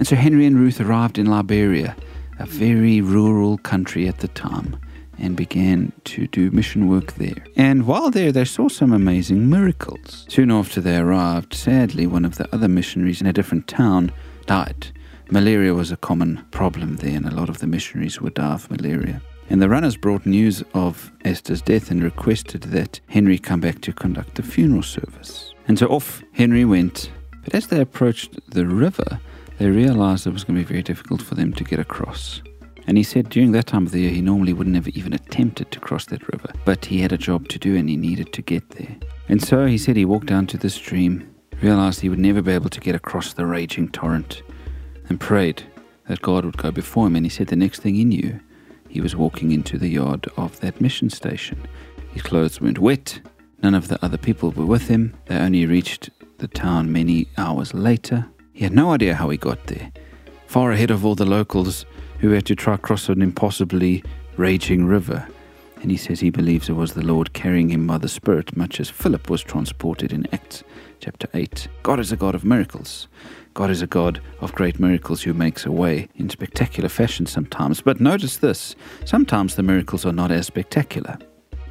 And so Henry and Ruth arrived in Liberia, a very rural country at the time, and began to do mission work there. And while there, they saw some amazing miracles. Soon after they arrived, sadly, one of the other missionaries in a different town died. Malaria was a common problem there, and a lot of the missionaries would die of malaria. And the runners brought news of Esther's death and requested that Henry come back to conduct the funeral service. And so off Henry went. But as they approached the river, they realized it was going to be very difficult for them to get across. And he said during that time of the year, he normally wouldn't have even attempted to cross that river, but he had a job to do and he needed to get there. And so he said he walked down to the stream, realized he would never be able to get across the raging torrent, and prayed that God would go before him. And he said the next thing he knew, he was walking into the yard of that mission station. His clothes weren't wet. None of the other people were with him. They only reached the town many hours later. He had no idea how he got there. Far ahead of all the locals who had to try cross an impossibly raging river. And he says he believes it was the Lord carrying him by the Spirit, much as Philip was transported in Acts chapter 8. God is a God of miracles. God is a God of great miracles who makes a way in spectacular fashion sometimes. But notice this sometimes the miracles are not as spectacular.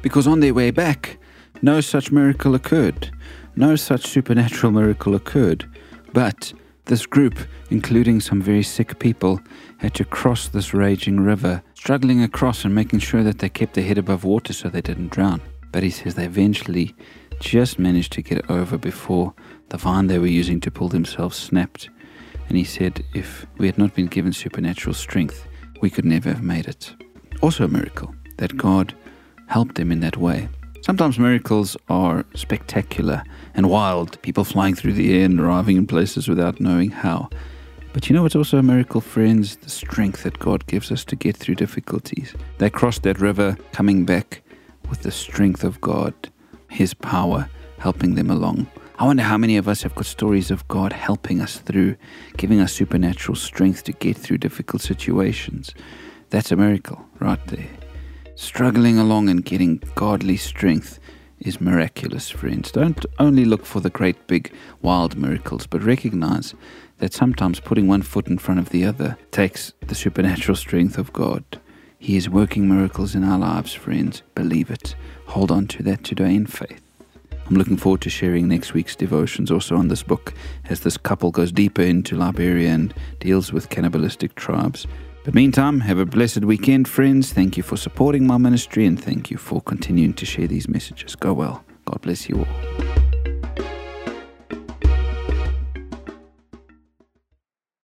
Because on their way back, no such miracle occurred. No such supernatural miracle occurred. But this group, including some very sick people, had to cross this raging river, struggling across and making sure that they kept their head above water so they didn't drown. But he says they eventually just managed to get over before the vine they were using to pull themselves snapped. And he said if we had not been given supernatural strength, we could never have made it. Also, a miracle that God helped them in that way. Sometimes miracles are spectacular and wild, people flying through the air and arriving in places without knowing how. But you know what's also a miracle, friends? The strength that God gives us to get through difficulties. They crossed that river, coming back with the strength of God, His power helping them along. I wonder how many of us have got stories of God helping us through, giving us supernatural strength to get through difficult situations. That's a miracle right there. Struggling along and getting godly strength is miraculous, friends. Don't only look for the great big wild miracles, but recognize that sometimes putting one foot in front of the other takes the supernatural strength of God. He is working miracles in our lives, friends. Believe it. Hold on to that today in faith. I'm looking forward to sharing next week's devotions also on this book as this couple goes deeper into Liberia and deals with cannibalistic tribes. But meantime, have a blessed weekend, friends. Thank you for supporting my ministry and thank you for continuing to share these messages. Go well. God bless you all.